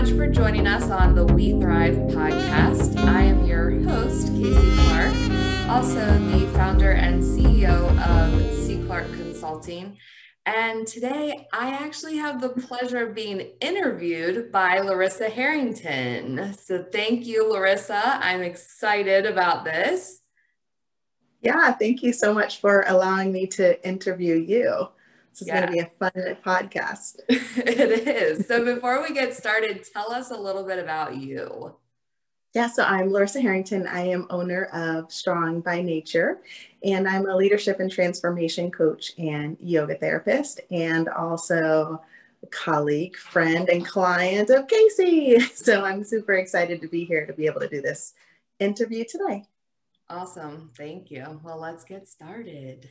much for joining us on the We Thrive podcast. I am your host, Casey Clark, also the founder and CEO of C. Clark Consulting. And today I actually have the pleasure of being interviewed by Larisa Harrington. So thank you, Larisa. I'm excited about this. Yeah, thank you so much for allowing me to interview you. This is yeah. going to be a fun podcast. it is. So before we get started, tell us a little bit about you. Yeah, so I'm Larisa Harrington. I am owner of Strong by Nature, and I'm a leadership and transformation coach and yoga therapist, and also a colleague, friend, and client of Casey. So I'm super excited to be here to be able to do this interview today. Awesome. Thank you. Well, let's get started.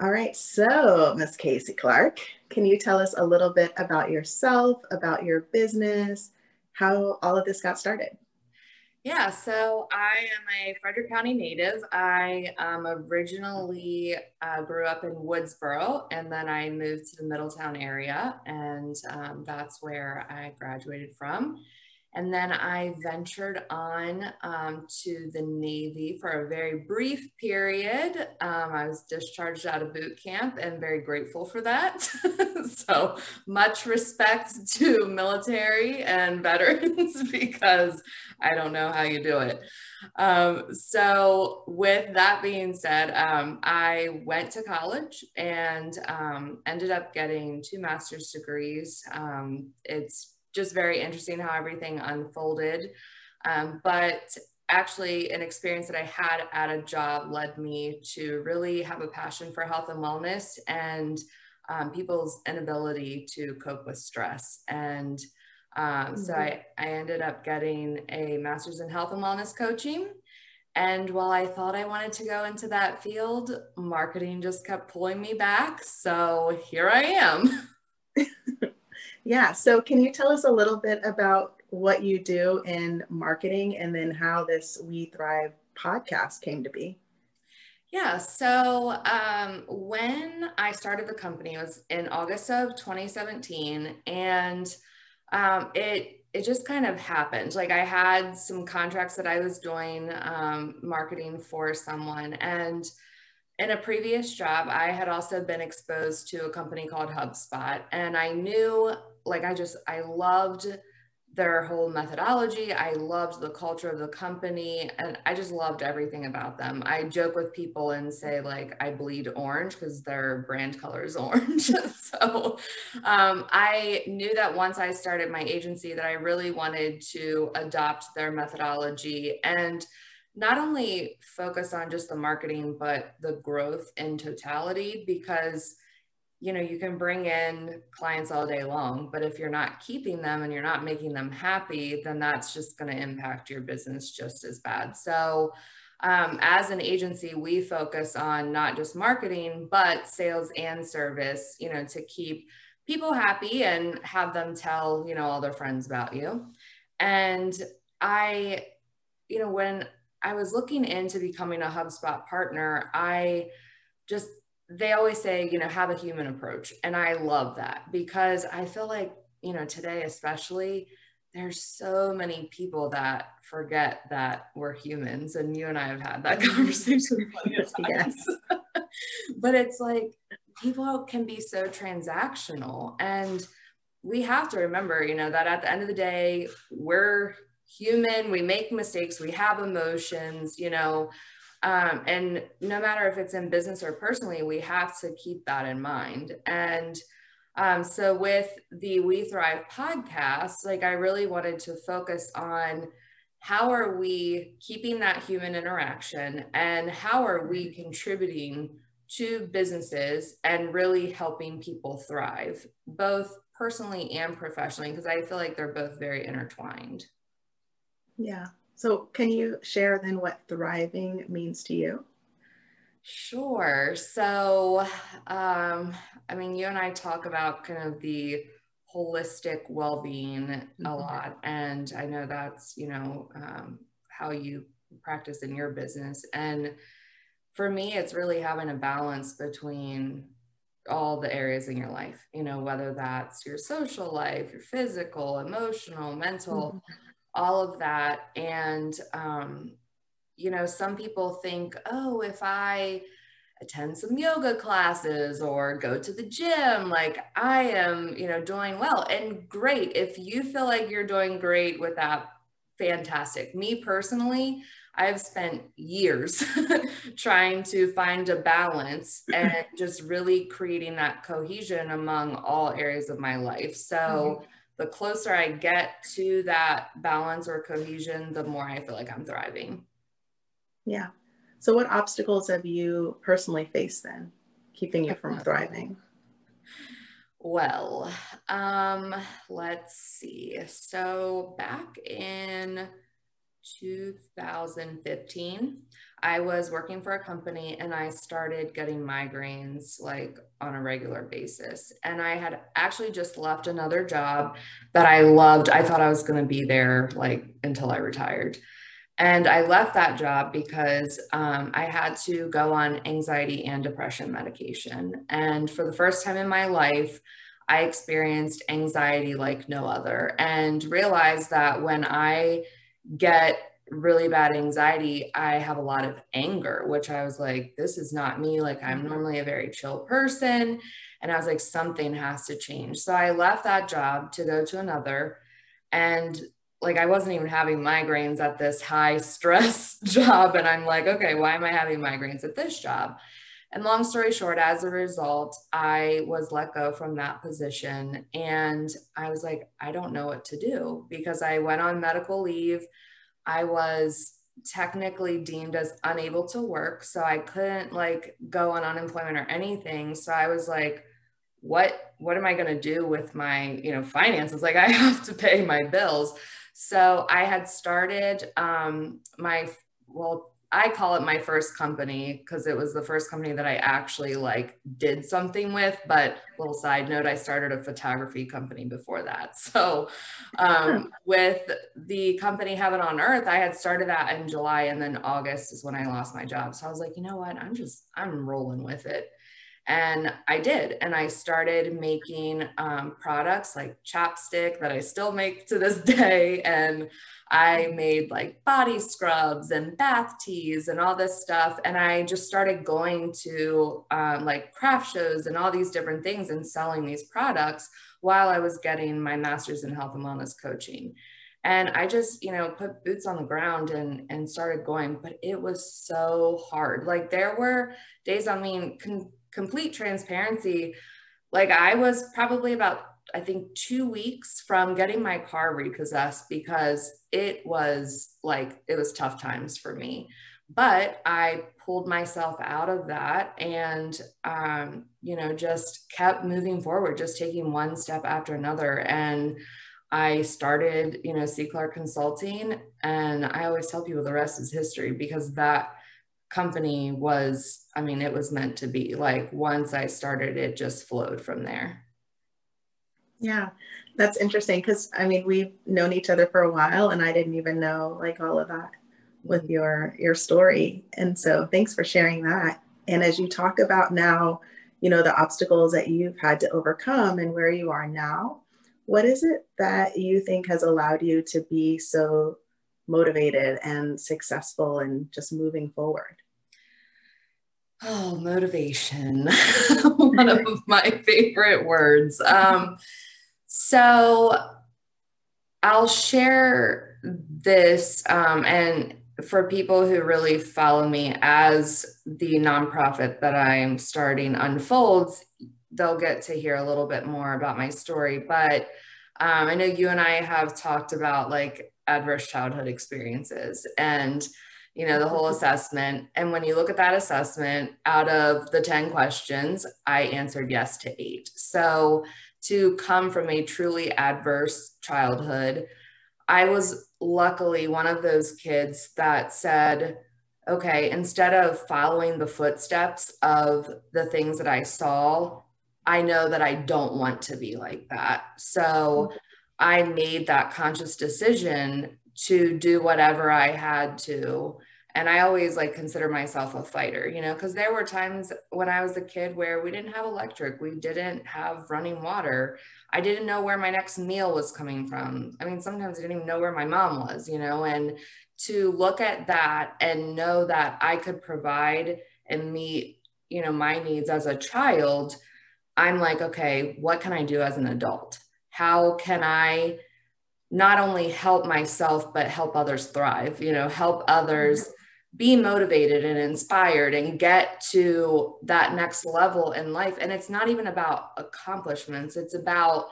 All right. So, Miss Casey Clark, can you tell us a little bit about yourself, about your business, how all of this got started? Yeah, so I am a Frederick County native. I um, originally uh, grew up in Woodsboro and then I moved to the Middletown area, and um, that's where I graduated from. And then I ventured on um, to the Navy for a very brief period. Um, I was discharged out of boot camp and very grateful for that. so much respect to military and veterans because I don't know how you do it. Um, so with that being said, um, I went to college and um, ended up getting two master's degrees. Um, it's just very interesting how everything unfolded. Um, but actually, an experience that I had at a job led me to really have a passion for health and wellness and um, people's inability to cope with stress. And um, so mm-hmm. I, I ended up getting a master's in health and wellness coaching. And while I thought I wanted to go into that field, marketing just kept pulling me back. So here I am. Yeah. So, can you tell us a little bit about what you do in marketing and then how this We Thrive podcast came to be? Yeah. So, um, when I started the company, it was in August of 2017, and um, it it just kind of happened. Like I had some contracts that I was doing um, marketing for someone, and in a previous job, I had also been exposed to a company called HubSpot, and I knew like I just I loved their whole methodology. I loved the culture of the company and I just loved everything about them. I joke with people and say like I bleed orange because their brand color is orange. so um, I knew that once I started my agency that I really wanted to adopt their methodology and not only focus on just the marketing but the growth in totality because you know you can bring in clients all day long but if you're not keeping them and you're not making them happy then that's just going to impact your business just as bad. So um, as an agency we focus on not just marketing but sales and service you know to keep people happy and have them tell you know all their friends about you. And i you know when i was looking into becoming a HubSpot partner i just they always say, you know, have a human approach. And I love that because I feel like, you know, today especially, there's so many people that forget that we're humans. And you and I have had that conversation yes. but it's like people can be so transactional. And we have to remember, you know, that at the end of the day, we're human, we make mistakes, we have emotions, you know, um, and no matter if it's in business or personally, we have to keep that in mind. And um, so with the We Thrive podcast, like I really wanted to focus on how are we keeping that human interaction and how are we contributing to businesses and really helping people thrive, both personally and professionally, because I feel like they're both very intertwined. Yeah. So, can you share then what thriving means to you? Sure. So, um, I mean, you and I talk about kind of the holistic well-being mm-hmm. a lot, and I know that's you know um, how you practice in your business. And for me, it's really having a balance between all the areas in your life, you know, whether that's your social life, your physical, emotional, mental, mm-hmm. All of that. And, um, you know, some people think, oh, if I attend some yoga classes or go to the gym, like I am, you know, doing well. And great. If you feel like you're doing great with that, fantastic. Me personally, I've spent years trying to find a balance and just really creating that cohesion among all areas of my life. So mm-hmm. The closer I get to that balance or cohesion, the more I feel like I'm thriving. Yeah. So what obstacles have you personally faced then, keeping you from thriving? Well, um, let's see. So back in 2015, I was working for a company and I started getting migraines like on a regular basis. And I had actually just left another job that I loved. I thought I was going to be there like until I retired. And I left that job because um, I had to go on anxiety and depression medication. And for the first time in my life, I experienced anxiety like no other and realized that when I get really bad anxiety, I have a lot of anger, which I was like, this is not me. Like, I'm mm-hmm. normally a very chill person. And I was like, something has to change. So I left that job to go to another. And like, I wasn't even having migraines at this high stress job. And I'm like, okay, why am I having migraines at this job? And long story short, as a result, I was let go from that position. And I was like, I don't know what to do because I went on medical leave. I was technically deemed as unable to work. So I couldn't like go on unemployment or anything. So I was like, what what am I going to do with my, you know, finances? Like I have to pay my bills. So I had started um, my well I call it my first company because it was the first company that I actually like did something with. But little side note, I started a photography company before that. So um, with the company Heaven on Earth, I had started that in July and then August is when I lost my job. So I was like, you know what? I'm just, I'm rolling with it. And I did. And I started making um, products like chapstick that I still make to this day. And I made like body scrubs and bath teas and all this stuff. And I just started going to um, like craft shows and all these different things and selling these products while I was getting my master's in health and wellness coaching. And I just, you know, put boots on the ground and and started going, but it was so hard. Like there were days, I mean, con- complete transparency, like I was probably about I think two weeks from getting my car repossessed because it was like it was tough times for me. But I pulled myself out of that and um, you know just kept moving forward, just taking one step after another. And I started, you know, C Clark Consulting, and I always tell people the rest is history because that company was, I mean, it was meant to be. Like once I started, it just flowed from there. Yeah, that's interesting because I mean we've known each other for a while, and I didn't even know like all of that with your your story. And so thanks for sharing that. And as you talk about now, you know the obstacles that you've had to overcome and where you are now, what is it that you think has allowed you to be so motivated and successful and just moving forward? Oh, motivation. One of my favorite words. Um, so I'll share this um, and for people who really follow me as the nonprofit that I am starting unfolds, they'll get to hear a little bit more about my story. But um, I know you and I have talked about like adverse childhood experiences and you know the whole assessment and when you look at that assessment out of the 10 questions i answered yes to eight so to come from a truly adverse childhood. I was luckily one of those kids that said, okay, instead of following the footsteps of the things that I saw, I know that I don't want to be like that. So mm-hmm. I made that conscious decision to do whatever I had to and I always like consider myself a fighter, you know, because there were times when I was a kid where we didn't have electric, we didn't have running water. I didn't know where my next meal was coming from. I mean, sometimes I didn't even know where my mom was, you know, and to look at that and know that I could provide and meet, you know, my needs as a child, I'm like, okay, what can I do as an adult? How can I not only help myself, but help others thrive, you know, help others be motivated and inspired and get to that next level in life. And it's not even about accomplishments, it's about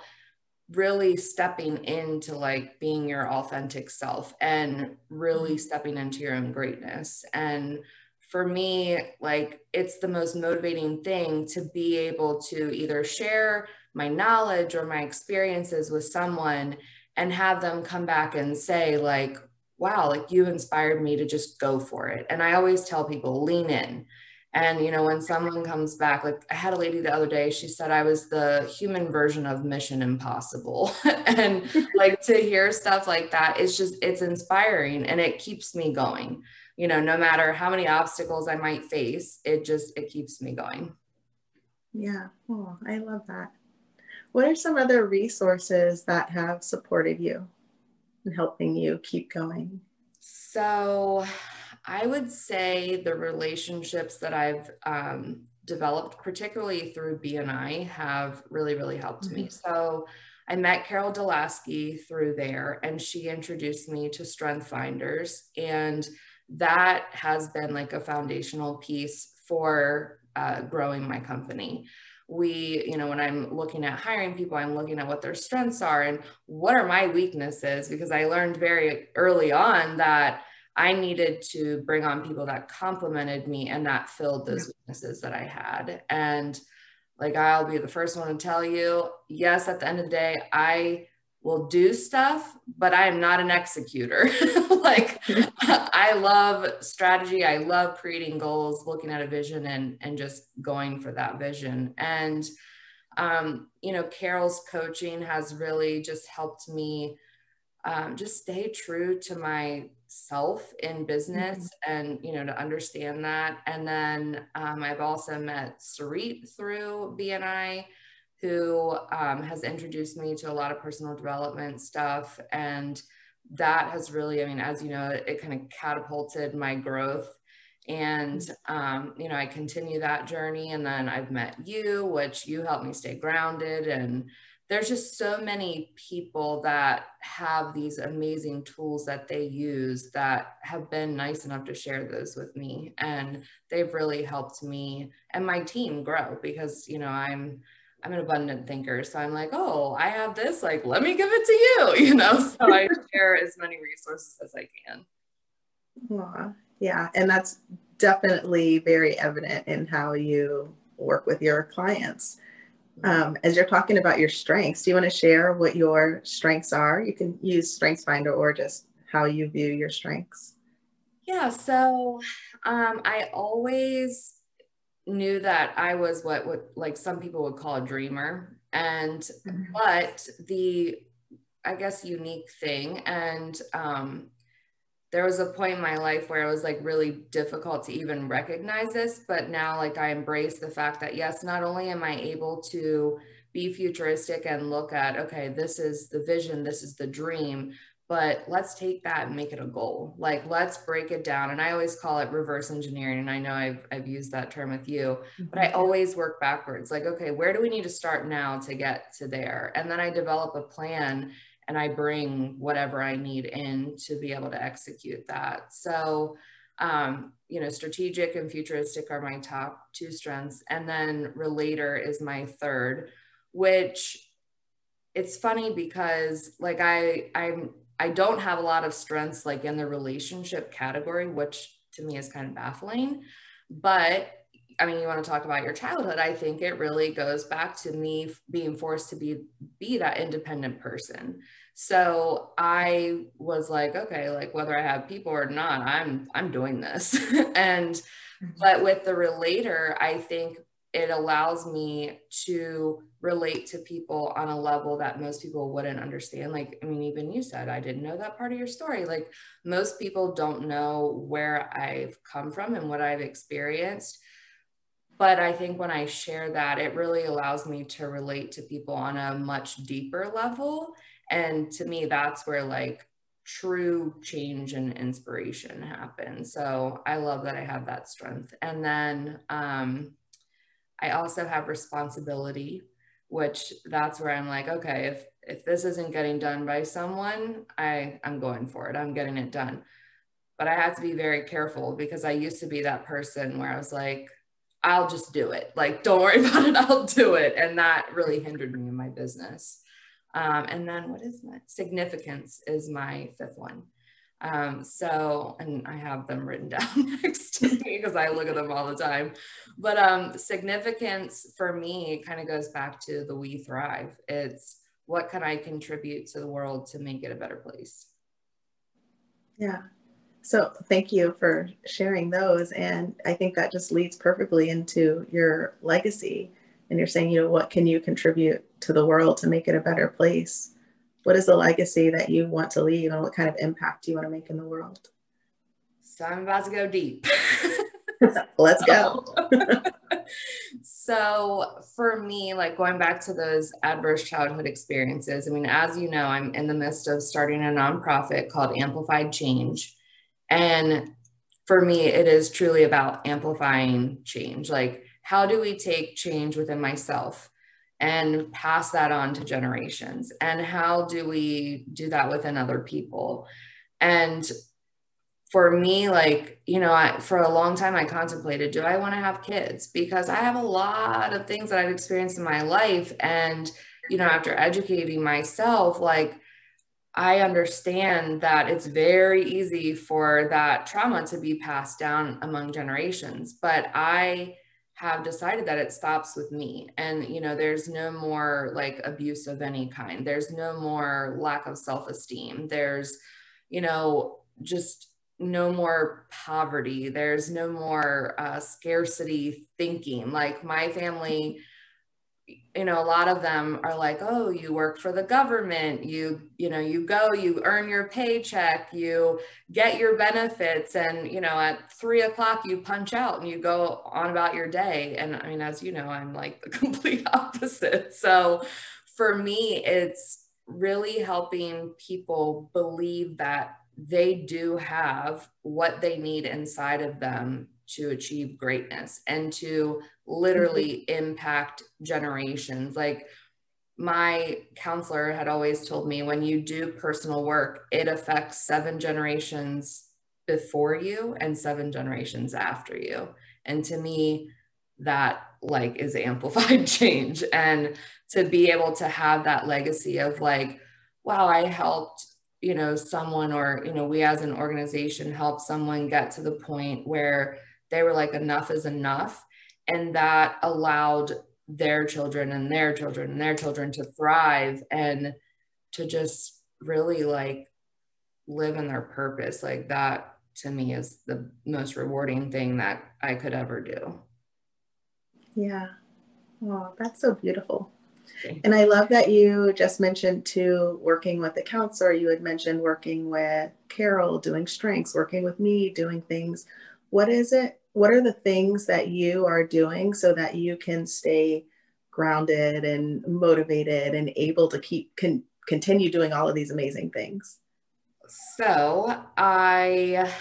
really stepping into like being your authentic self and really mm-hmm. stepping into your own greatness. And for me, like it's the most motivating thing to be able to either share my knowledge or my experiences with someone and have them come back and say, like, wow, like you inspired me to just go for it. And I always tell people, lean in. And, you know, when someone comes back, like I had a lady the other day, she said I was the human version of Mission Impossible. and like to hear stuff like that, it's just, it's inspiring and it keeps me going. You know, no matter how many obstacles I might face, it just, it keeps me going. Yeah. Oh, I love that. What are some other resources that have supported you? and helping you keep going? So, I would say the relationships that I've um, developed, particularly through BNI, have really, really helped mm-hmm. me. So, I met Carol Delaski through there, and she introduced me to Strength Finders. And that has been like a foundational piece for uh, growing my company we you know when i'm looking at hiring people i'm looking at what their strengths are and what are my weaknesses because i learned very early on that i needed to bring on people that complemented me and that filled those weaknesses that i had. And like i'll be the first one to tell you yes at the end of the day i will do stuff, but I am not an executor. like I love strategy. I love creating goals, looking at a vision and, and just going for that vision. And, um, you know, Carol's coaching has really just helped me um, just stay true to myself in business mm-hmm. and, you know, to understand that. And then um, I've also met Sarit through BNI who um, has introduced me to a lot of personal development stuff. And that has really, I mean, as you know, it, it kind of catapulted my growth. And, um, you know, I continue that journey. And then I've met you, which you helped me stay grounded. And there's just so many people that have these amazing tools that they use that have been nice enough to share those with me. And they've really helped me and my team grow because, you know, I'm, I'm an abundant thinker. So I'm like, oh, I have this, like, let me give it to you, you know? So I share as many resources as I can. Aww. Yeah. And that's definitely very evident in how you work with your clients. Um, as you're talking about your strengths, do you want to share what your strengths are? You can use StrengthsFinder or just how you view your strengths. Yeah. So um, I always knew that I was what would like some people would call a dreamer and mm-hmm. but the I guess unique thing and um there was a point in my life where it was like really difficult to even recognize this but now like I embrace the fact that yes not only am I able to be futuristic and look at okay this is the vision this is the dream but let's take that and make it a goal. Like let's break it down. And i always call it reverse engineering and i know i've, I've used that term with you but i mm-hmm. always work backwards. Like okay where do we need to start now to get to there? And then i develop a plan and i bring whatever i need in to be able to execute that. So um, you know strategic and futuristic are my top two strengths. And then relator is my third which it's funny because like i i'm I don't have a lot of strengths like in the relationship category, which to me is kind of baffling. But I mean, you want to talk about your childhood. I think it really goes back to me being forced to be be that independent person. So I was like, okay, like whether I have people or not, I'm I'm doing this. and mm-hmm. but with the relator, I think it allows me to relate to people on a level that most people wouldn't understand. Like, I mean, even you said, I didn't know that part of your story. Like, most people don't know where I've come from and what I've experienced. But I think when I share that, it really allows me to relate to people on a much deeper level. And to me, that's where like true change and inspiration happen. So I love that I have that strength. And then um, I also have responsibility, which that's where I'm like, okay, if if this isn't getting done by someone, I I'm going for it. I'm getting it done. But I have to be very careful because I used to be that person where I was like, I'll just do it. Like, don't worry about it. I'll do it. And that really hindered me in my business. Um, and then what is my significance is my fifth one. Um, so, and I have them written down next to me because I look at them all the time. But um, significance for me kind of goes back to the We Thrive. It's what can I contribute to the world to make it a better place? Yeah. So thank you for sharing those. And I think that just leads perfectly into your legacy and you're saying, you know, what can you contribute to the world to make it a better place? What is the legacy that you want to leave and what kind of impact do you want to make in the world? So I'm about to go deep. Let's go. so for me, like going back to those adverse childhood experiences, I mean, as you know, I'm in the midst of starting a nonprofit called Amplified Change. And for me, it is truly about amplifying change. Like how do we take change within myself and pass that on to generations? And how do we do that within other people? And for me, like, you know, I, for a long time, I contemplated, do I want to have kids? Because I have a lot of things that I've experienced in my life. And, you know, after educating myself, like, I understand that it's very easy for that trauma to be passed down among generations. But I, have decided that it stops with me. And you know there's no more like abuse of any kind. There's no more lack of self-esteem. There's you know just no more poverty. There's no more uh, scarcity thinking. Like my family you know a lot of them are like oh you work for the government. You you know you go you earn your paycheck you get your benefits and you know at three o'clock you punch out and you go on about your day. And i mean as you know i'm like the complete opposite. So for me it's really helping people believe that they do have what they need inside of them to achieve greatness and to literally mm-hmm. impact generations. Like my counselor had always told me when you do personal work, it affects seven generations before you and seven generations after you. And to me, that like is amplified change. And to be able to have that legacy of like, wow, I helped you know someone or you know we as an organization help someone get to the point where they were like enough is enough and that allowed their children and their children and their children to thrive and to just really like live in their purpose. Like that to me is the most rewarding thing that i could ever do. Yeah. Oh that's so beautiful and i love that you just mentioned too working with the counselor. You had mentioned working with carol doing strengths working with me doing things. What is it what are the things that you are doing so that you can stay grounded and motivated and able to keep con- continue doing all of these amazing things? So i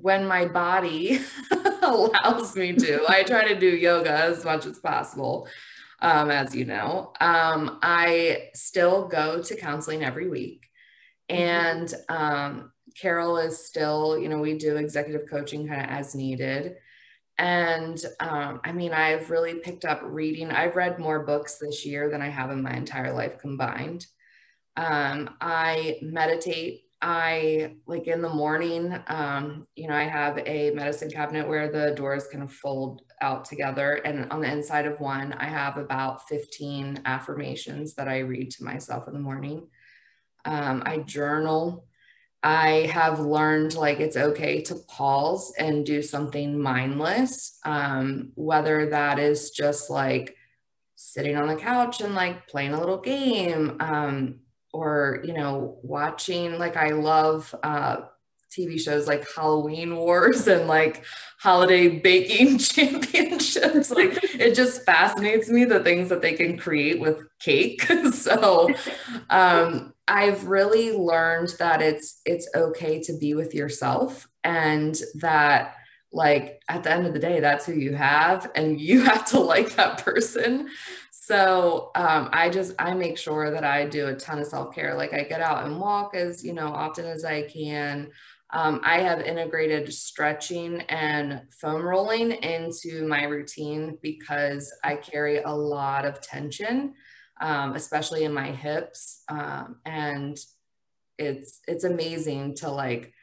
when my body allows me to i try to do yoga as much as possible um, as you know um, i still go to counseling every week mm-hmm. and um, Carol is still, you know, we do executive coaching kind of as needed. And um, I mean, I've really picked up reading. I've read more books this year than I have in my entire life combined. Um, I meditate. I like in the morning, um, you know, I have a medicine cabinet where the doors kind of fold out together. And on the inside of one, I have about 15 affirmations that I read to myself in the morning. Um, I journal I have learned like it's okay to pause and do something mindless, um, whether that is just like sitting on the couch and like playing a little game, um, or you know, watching. Like I love uh, TV shows like Halloween Wars and like holiday baking championships. like it just fascinates me the things that they can create with cake. so um, I've really learned that it's it's okay to be with yourself and that like at the end of the day that's who you have and you have to like that person so um, i just i make sure that i do a ton of self-care like i get out and walk as you know often as i can um, I have integrated stretching and foam rolling into my routine because I carry a lot of tension, um, especially in my hips. Um, and it's it's amazing to like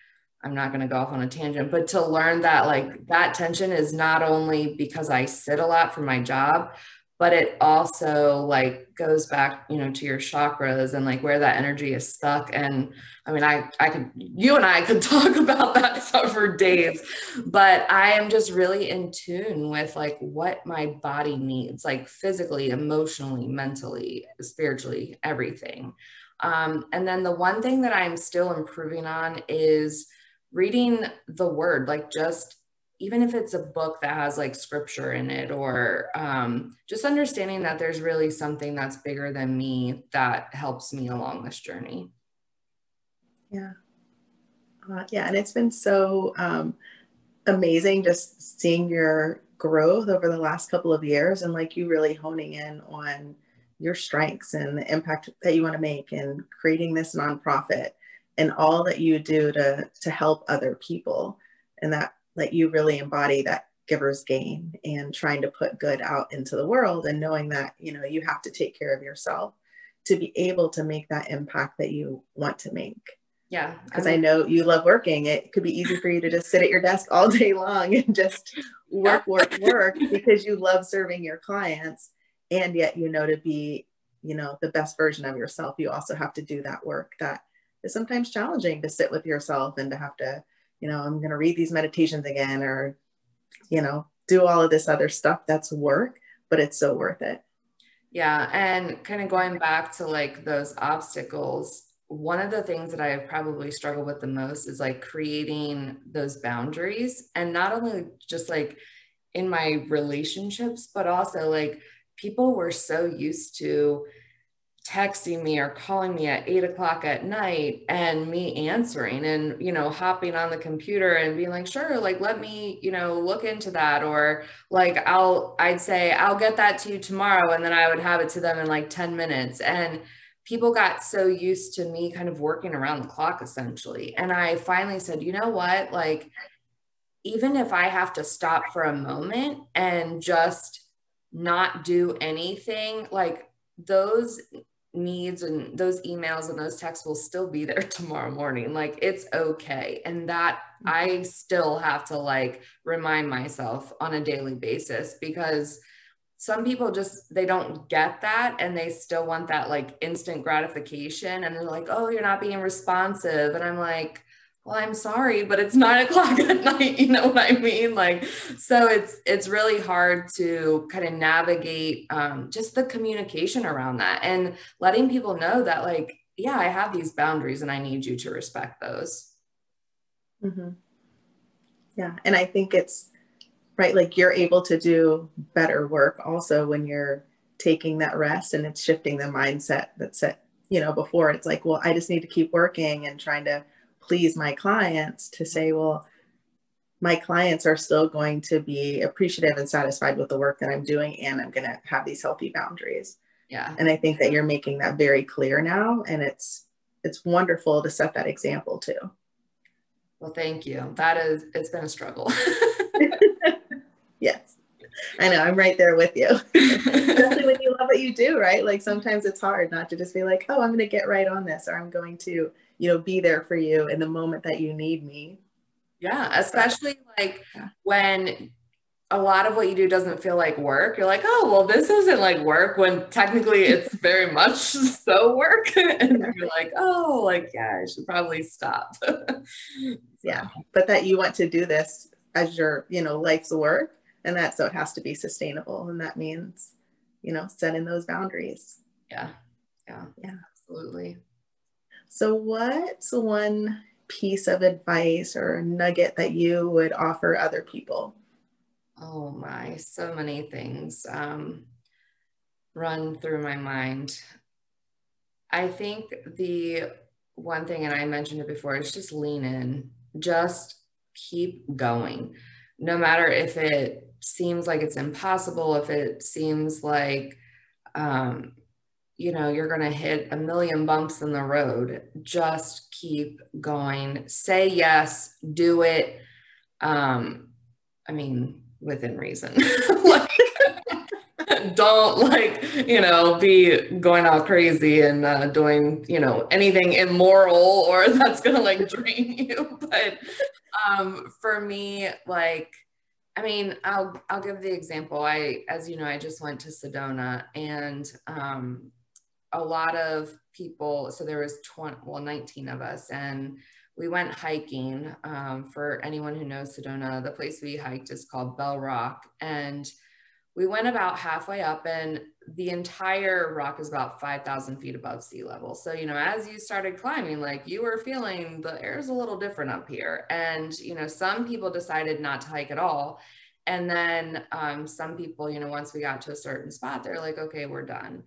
I'm not going to go off on a tangent, but to learn that like that tension is not only because I sit a lot for my job, but it also like goes back you know to your chakras and like where that energy is stuck. And i mean i i could you and i could talk about that stuff for days but i am just really in tune with like what my body needs like physically emotionally mentally spiritually everything. Um, and then the one thing that i'm still improving on is reading the word like just even if it's a book that has like scripture in it or um, just understanding that there's really something that's bigger than me that helps me along this journey. Yeah. Uh, yeah and it's been so um, amazing just seeing your growth over the last couple of years and like you really honing in on your strengths and the impact that you want to make and creating this nonprofit and all that you do to to help other people. And that that you really embody that giver's gain and trying to put good out into the world and knowing that you know you have to take care of yourself to be able to make that impact that you want to make. Yeah because I, mean, I, know you love working. It could be easy for you to just sit at your desk all day long and just work work work because you love serving your clients and yet you know to be you know the best version of yourself. You also have to do that work that is sometimes challenging to sit with yourself and to have to you know, I'm going to read these meditations again or, you know, do all of this other stuff. That's work, but it's so worth it. Yeah. And kind of going back to like those obstacles, one of the things that I have probably struggled with the most is like creating those boundaries and not only just like in my relationships, but also like people were so used to texting me or calling me at eight o'clock at night and me answering and you know hopping on the computer and being like sure like let me you know look into that or like i'll i'd say i'll get that to you tomorrow and then i would have it to them in like 10 minutes. And people got so used to me kind of working around the clock essentially. And i finally said you know what? Like even if i have to stop for a moment and just not do anything like those needs and those emails and those texts will still be there tomorrow morning. Like it's okay. And that mm-hmm. i still have to like remind myself on a daily basis because some people just they don't get that and they still want that like instant gratification and they're like oh you're not being responsive. And i'm like well i'm sorry but it's nine o'clock at night you know what i mean? Like so it's it's really hard to kind of navigate um, just the communication around that and letting people know that like yeah i have these boundaries and i need you to respect those. Mm-hmm. yeah and i think it's right like you're able to do better work also when you're taking that rest and it's shifting the mindset that's set you know before. It's like well i just need to keep working and trying to please my clients to say, well, my clients are still going to be appreciative and satisfied with the work that I'm doing, and I'm going to have these healthy boundaries. Yeah. And I think that you're making that very clear now, and it's it's wonderful to set that example too. Well, thank you. That is, it's been a struggle. yes. I know, I'm right there with you. Especially when you love what you do, right? Like sometimes it's hard not to just be like, oh, I'm going to get right on this, or I'm going to you know be there for you in the moment that you need me yeah especially like yeah. when a lot of what you do doesn't feel like work. You're like, oh, well, this isn't like work when technically it's very much so work. and you're like, oh, like, yeah, I should probably stop. yeah. But that you want to do this as your, you know, life's work. And that so it has to be sustainable. And that means, you know, setting those boundaries. Yeah. Yeah. Yeah. Absolutely. So what's one piece of advice or nugget that you would offer other people? Oh my, so many things um, run through my mind. I think the one thing, and I mentioned it before, is just lean in, just keep going. No matter if it seems like it's impossible, if it seems like, um, you know, you're going to hit a million bumps in the road, just keep going. Say yes, do it. Um, I mean, within reason. like, don't like, you know, be going all crazy and uh, doing, you know, anything immoral or that's going to like drain you. But um, for me, like, I mean, I'll I'll give the example. I, as you know, I just went to Sedona, and um, a lot of people. So there was twenty, well, nineteen of us, and we went hiking. Um, for anyone who knows Sedona, the place we hiked is called Bell Rock. And we went about halfway up, and the entire rock is about 5,000 feet above sea level. So, you know, as you started climbing, like you were feeling the air is a little different up here. And, you know, some people decided not to hike at all. And then um, some people, you know, once we got to a certain spot, they're like, okay, we're done.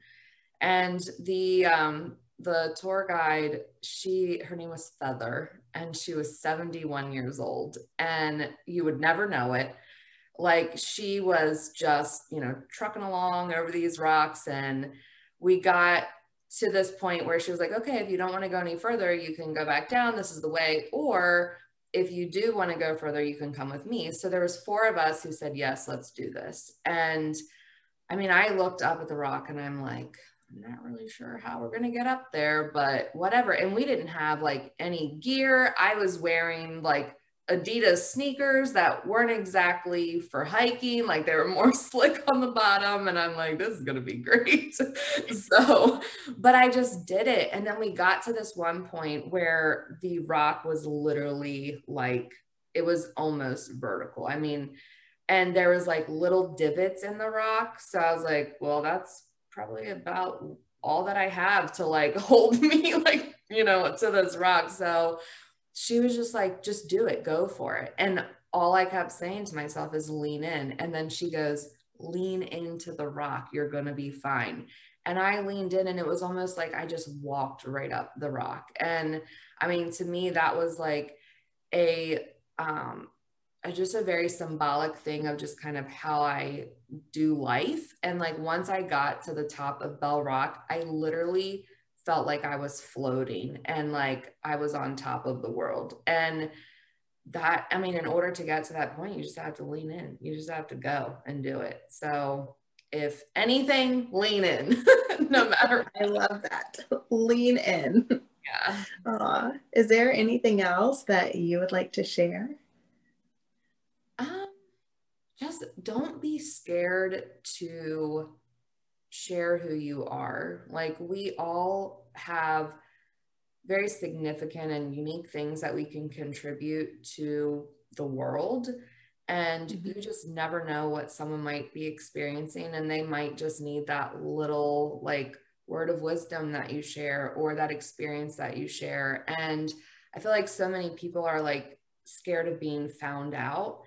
And the um, the tour guide, she her name was Feather, and she was 71 years old, and you would never know it. Like she was just, you know, trucking along over these rocks, and we got to this point where she was like, okay, if you don't want to go any further, you can go back down. This is the way. Or if you do want to go further, you can come with me. So there was four of us who said, yes, let's do this. And I mean, I looked up at the rock and I'm like, I'm not really sure how we're going to get up there, but whatever. And we didn't have like any gear. I was wearing like Adidas sneakers that weren't exactly for hiking, like they were more slick on the bottom. And I'm like, this is going to be great. so, but I just did it. And then we got to this one point where the rock was literally like, it was almost vertical. I mean, and there was like little divots in the rock. So I was like, well, that's probably about all that I have to like hold me like, you know, to this rock. So she was just like, just do it, go for it. And all I kept saying to myself is lean in. And then she goes, lean into the rock. You're going to be fine. And I leaned in and it was almost like I just walked right up the rock. And I mean, to me, that was like a, um, just a very symbolic thing of just kind of how I do life. And like once I got to the top of Bell Rock, I literally felt like I was floating and like I was on top of the world. And that, I mean, in order to get to that point, you just have to lean in. You just have to go and do it. So if anything, lean in, no matter. I love that. Lean in. Yeah. Uh, is there anything else that you would like to share? Just don't be scared to share who you are. Like we all have very significant and unique things that we can contribute to the world. And mm-hmm. you just never know what someone might be experiencing, and they might just need that little like word of wisdom that you share or that experience that you share. And I feel like so many people are like scared of being found out.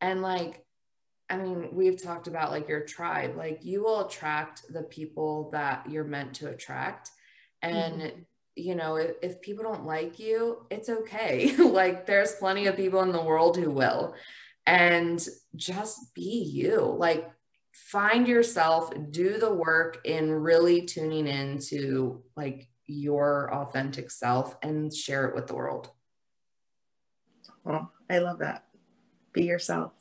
And like, I mean, we've talked about like your tribe, like you will attract the people that you're meant to attract. And, mm-hmm. you know, if, if people don't like you, it's okay. like, there's plenty of people in the world who will. And just be you. Like, find yourself, do the work in really tuning into like your authentic self and share it with the world. Well, I love that be yourself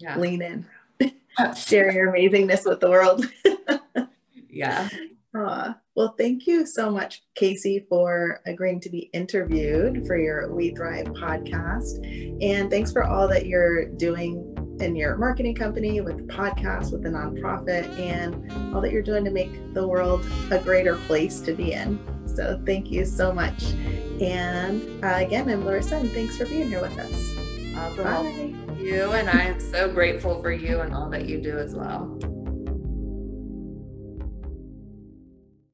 yeah. lean in, share your amazingness with the world. yeah. Uh, well, thank you so much, Casey, for agreeing to be interviewed for your We Thrive podcast. And thanks for all that you're doing in your marketing company, with the podcast, with the nonprofit, and all that you're doing to make the world a greater place to be in. So thank you so much. And uh, again, I'm Larisa, and thanks for being here with us. Awesome. Bye you, and I am so grateful for you and all that you do as well.